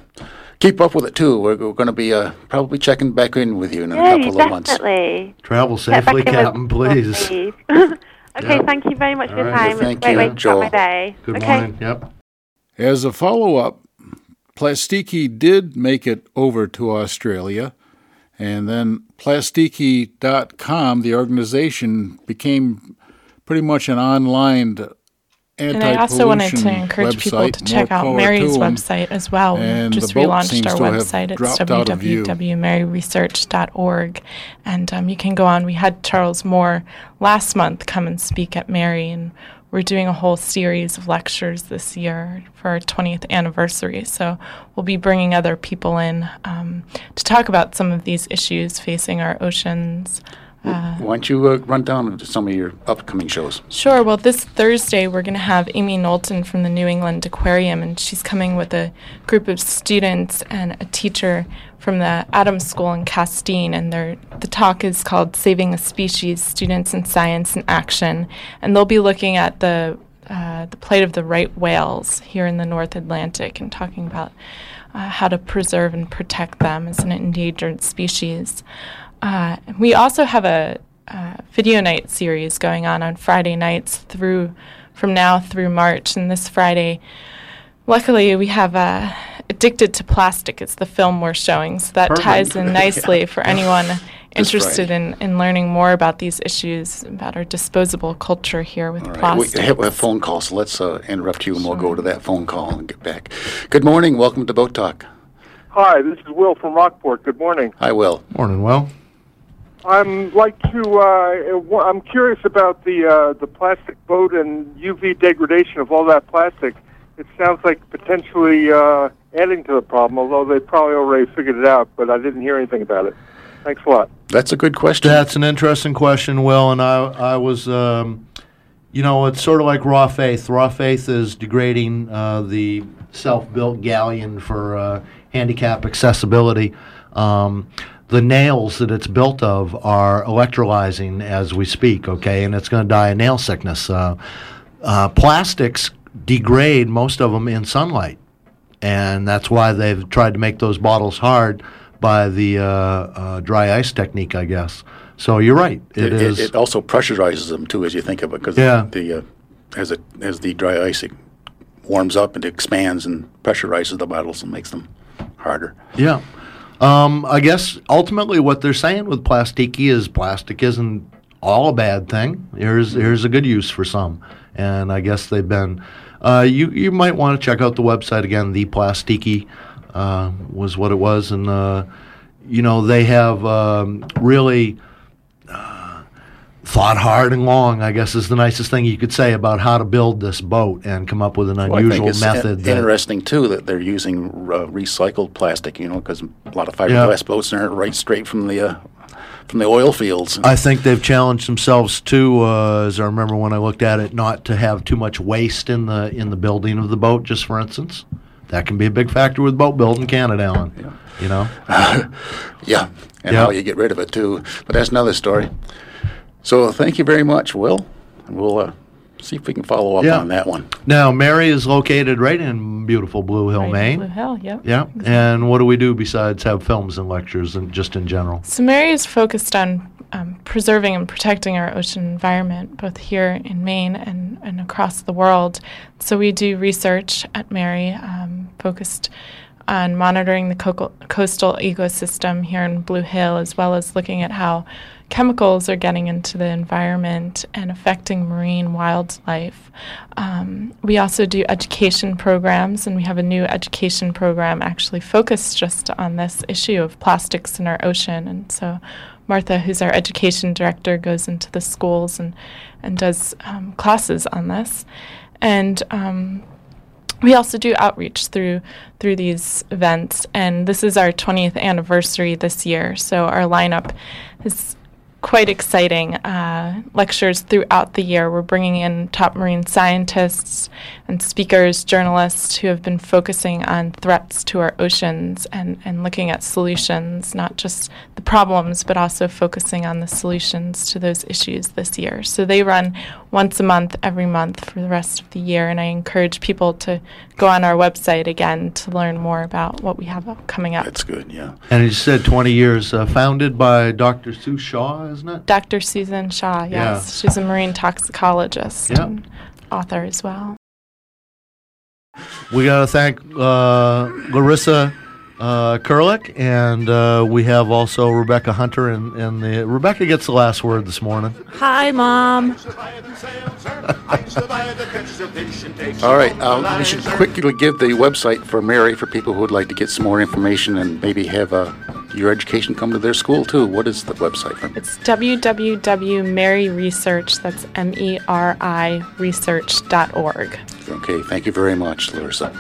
keep up with it too. We're, we're going to be uh, probably checking back in with you in a Yeah, you couple of months. definitely. Travel safely, Captain, please. please. <laughs> <laughs> okay, Yep. thank you very much for your All right. time. Thank it's a great you, way to start my day. Good okay. morning. Yep. As a follow up, Plastiki did make it over to Australia, and then Plastiki.com, the organization, became pretty much an online anti And I also wanted to anti-pollution encourage people to check More out MERI's website as well. We And just the boat relaunched our website. It's dropped out of www.meriresearch.org. And um, you can go on. We had Charles Moore last month come and speak at MERI, and we're doing a whole series of lectures this year for our 20th anniversary. So we'll be bringing other people in um, to talk about some of these issues facing our oceans. Why don't you uh, run down some of your upcoming shows? Sure. Well, this Thursday we're going to have Amy Knowlton from the New England Aquarium, and she's coming with a group of students and a teacher from the Adams School in Castine. And the talk is called "Saving a Species: Students in Science and Action," and they'll be looking at the uh, the plight of the right whales here in the North Atlantic and talking about uh, how to preserve and protect them as an endangered species. Uh, we also have a video night series going on on Friday nights through from now through March. And this Friday, luckily, we have uh, Addicted to Plastic. It's the film we're showing, so that Perfect. ties in <laughs> nicely for anyone interested Friday. in, in learning more about these issues about our disposable culture here with All right, plastic. we have a phone call, so let's uh, interrupt you and we'll go to that phone call and get back. Good morning. Welcome to Boat Talk. Hi, this is Will from Rockport. Good morning. Hi, Will. Morning, Will. I'm like to. Uh, w- I'm curious about the uh, the plastic boat and UV degradation of all that plastic. It sounds like potentially uh, adding to the problem, although they probably already figured it out. But I didn't hear anything about it. Thanks a lot. That's a good question. That's an interesting question, Will. And I, I was, um, you know, it's sort of like raw faith. Raw faith is degrading uh, the self-built galleon for uh, handicap accessibility. Um, the nails that it's built of are electrolyzing as we speak. Okay, and it's going to die of nail sickness. Uh, uh, plastics degrade most of them in sunlight and that's why they've tried to make those bottles hard by the uh, uh, dry ice technique, I guess. So you're right. It, it is. it also pressurizes them too, as you think of it, because Yeah. the uh, as it as the dry ice it warms up and expands and pressurizes the bottles and makes them harder. yeah. Um, I guess ultimately what they're saying with plastiki is plastic isn't all a bad thing. Here's here's a good use for some, and I guess they've been. Uh, you you might want to check out the website again. The Plastiki uh, was what it was, and uh, you know they have um, really uh, thought hard and long. I guess is the nicest thing you could say about how to build this boat and come up with an Well, unusual method. that- interesting too that they're using uh, recycled plastic. You know, because a lot of fiberglass boats are right straight from the uh, from the oil fields. I think they've challenged themselves too, uh, as I remember when I looked at it, not to have too much waste in the in the building of the boat. Just for instance, that can be a big factor with boat building, Canada, Alan. You know, <laughs> yeah, and Yeah. how you get rid of it too. But that's another story. So thank you very much, Will. And we'll uh, see if we can follow up Yeah. on that one. now MERI is located right in beautiful Blue Hill, Right Maine. Blue Hill, yep. Yeah, and what do we do besides have films and lectures and just in general? So MERI is focused on um, preserving and protecting our ocean environment, both here in Maine and, and across the world. So we do research at MERI, um, focused on monitoring the co- coastal ecosystem here in Blue Hill, as well as looking at how chemicals are getting into the environment and affecting marine wildlife. Um, we also do education programs, and we have a new education program actually focused just on this issue of plastics in our ocean. And so Martha, who's our education director, goes into the schools and, and does um, classes on this. And um, we also do outreach through through these events, and this is our 20th anniversary this year. So our lineup is quite exciting. Uh, lectures throughout the year. We're bringing in top marine scientists and speakers, journalists who have been focusing on threats to our oceans and, and looking at solutions, not just the problems, but also focusing on the solutions to those issues this year. So they run once a month, every month for the rest of the year, and I encourage people to go on our website again to learn more about what we have coming up. That's good. Yeah. And you said 20 years, uh, founded by Dr. Sue Shaw, isn't it? Dr. Susan Shaw, yes. Yeah. She's a marine toxicologist Yeah. and author as well. We got to thank uh, Larissa uh, Kurlick, and uh, we have also Rebecca Hunter, and, and the, Rebecca gets the last word this morning. Hi, Mom. All right. Uh, we should quickly give the website for MERI for people who would like to get some more information and maybe have uh, your education come to their school too. What is the website? For? It's www.meriresearch, that's M-E-R-I, research.org. Okay, thank you very much, Larissa.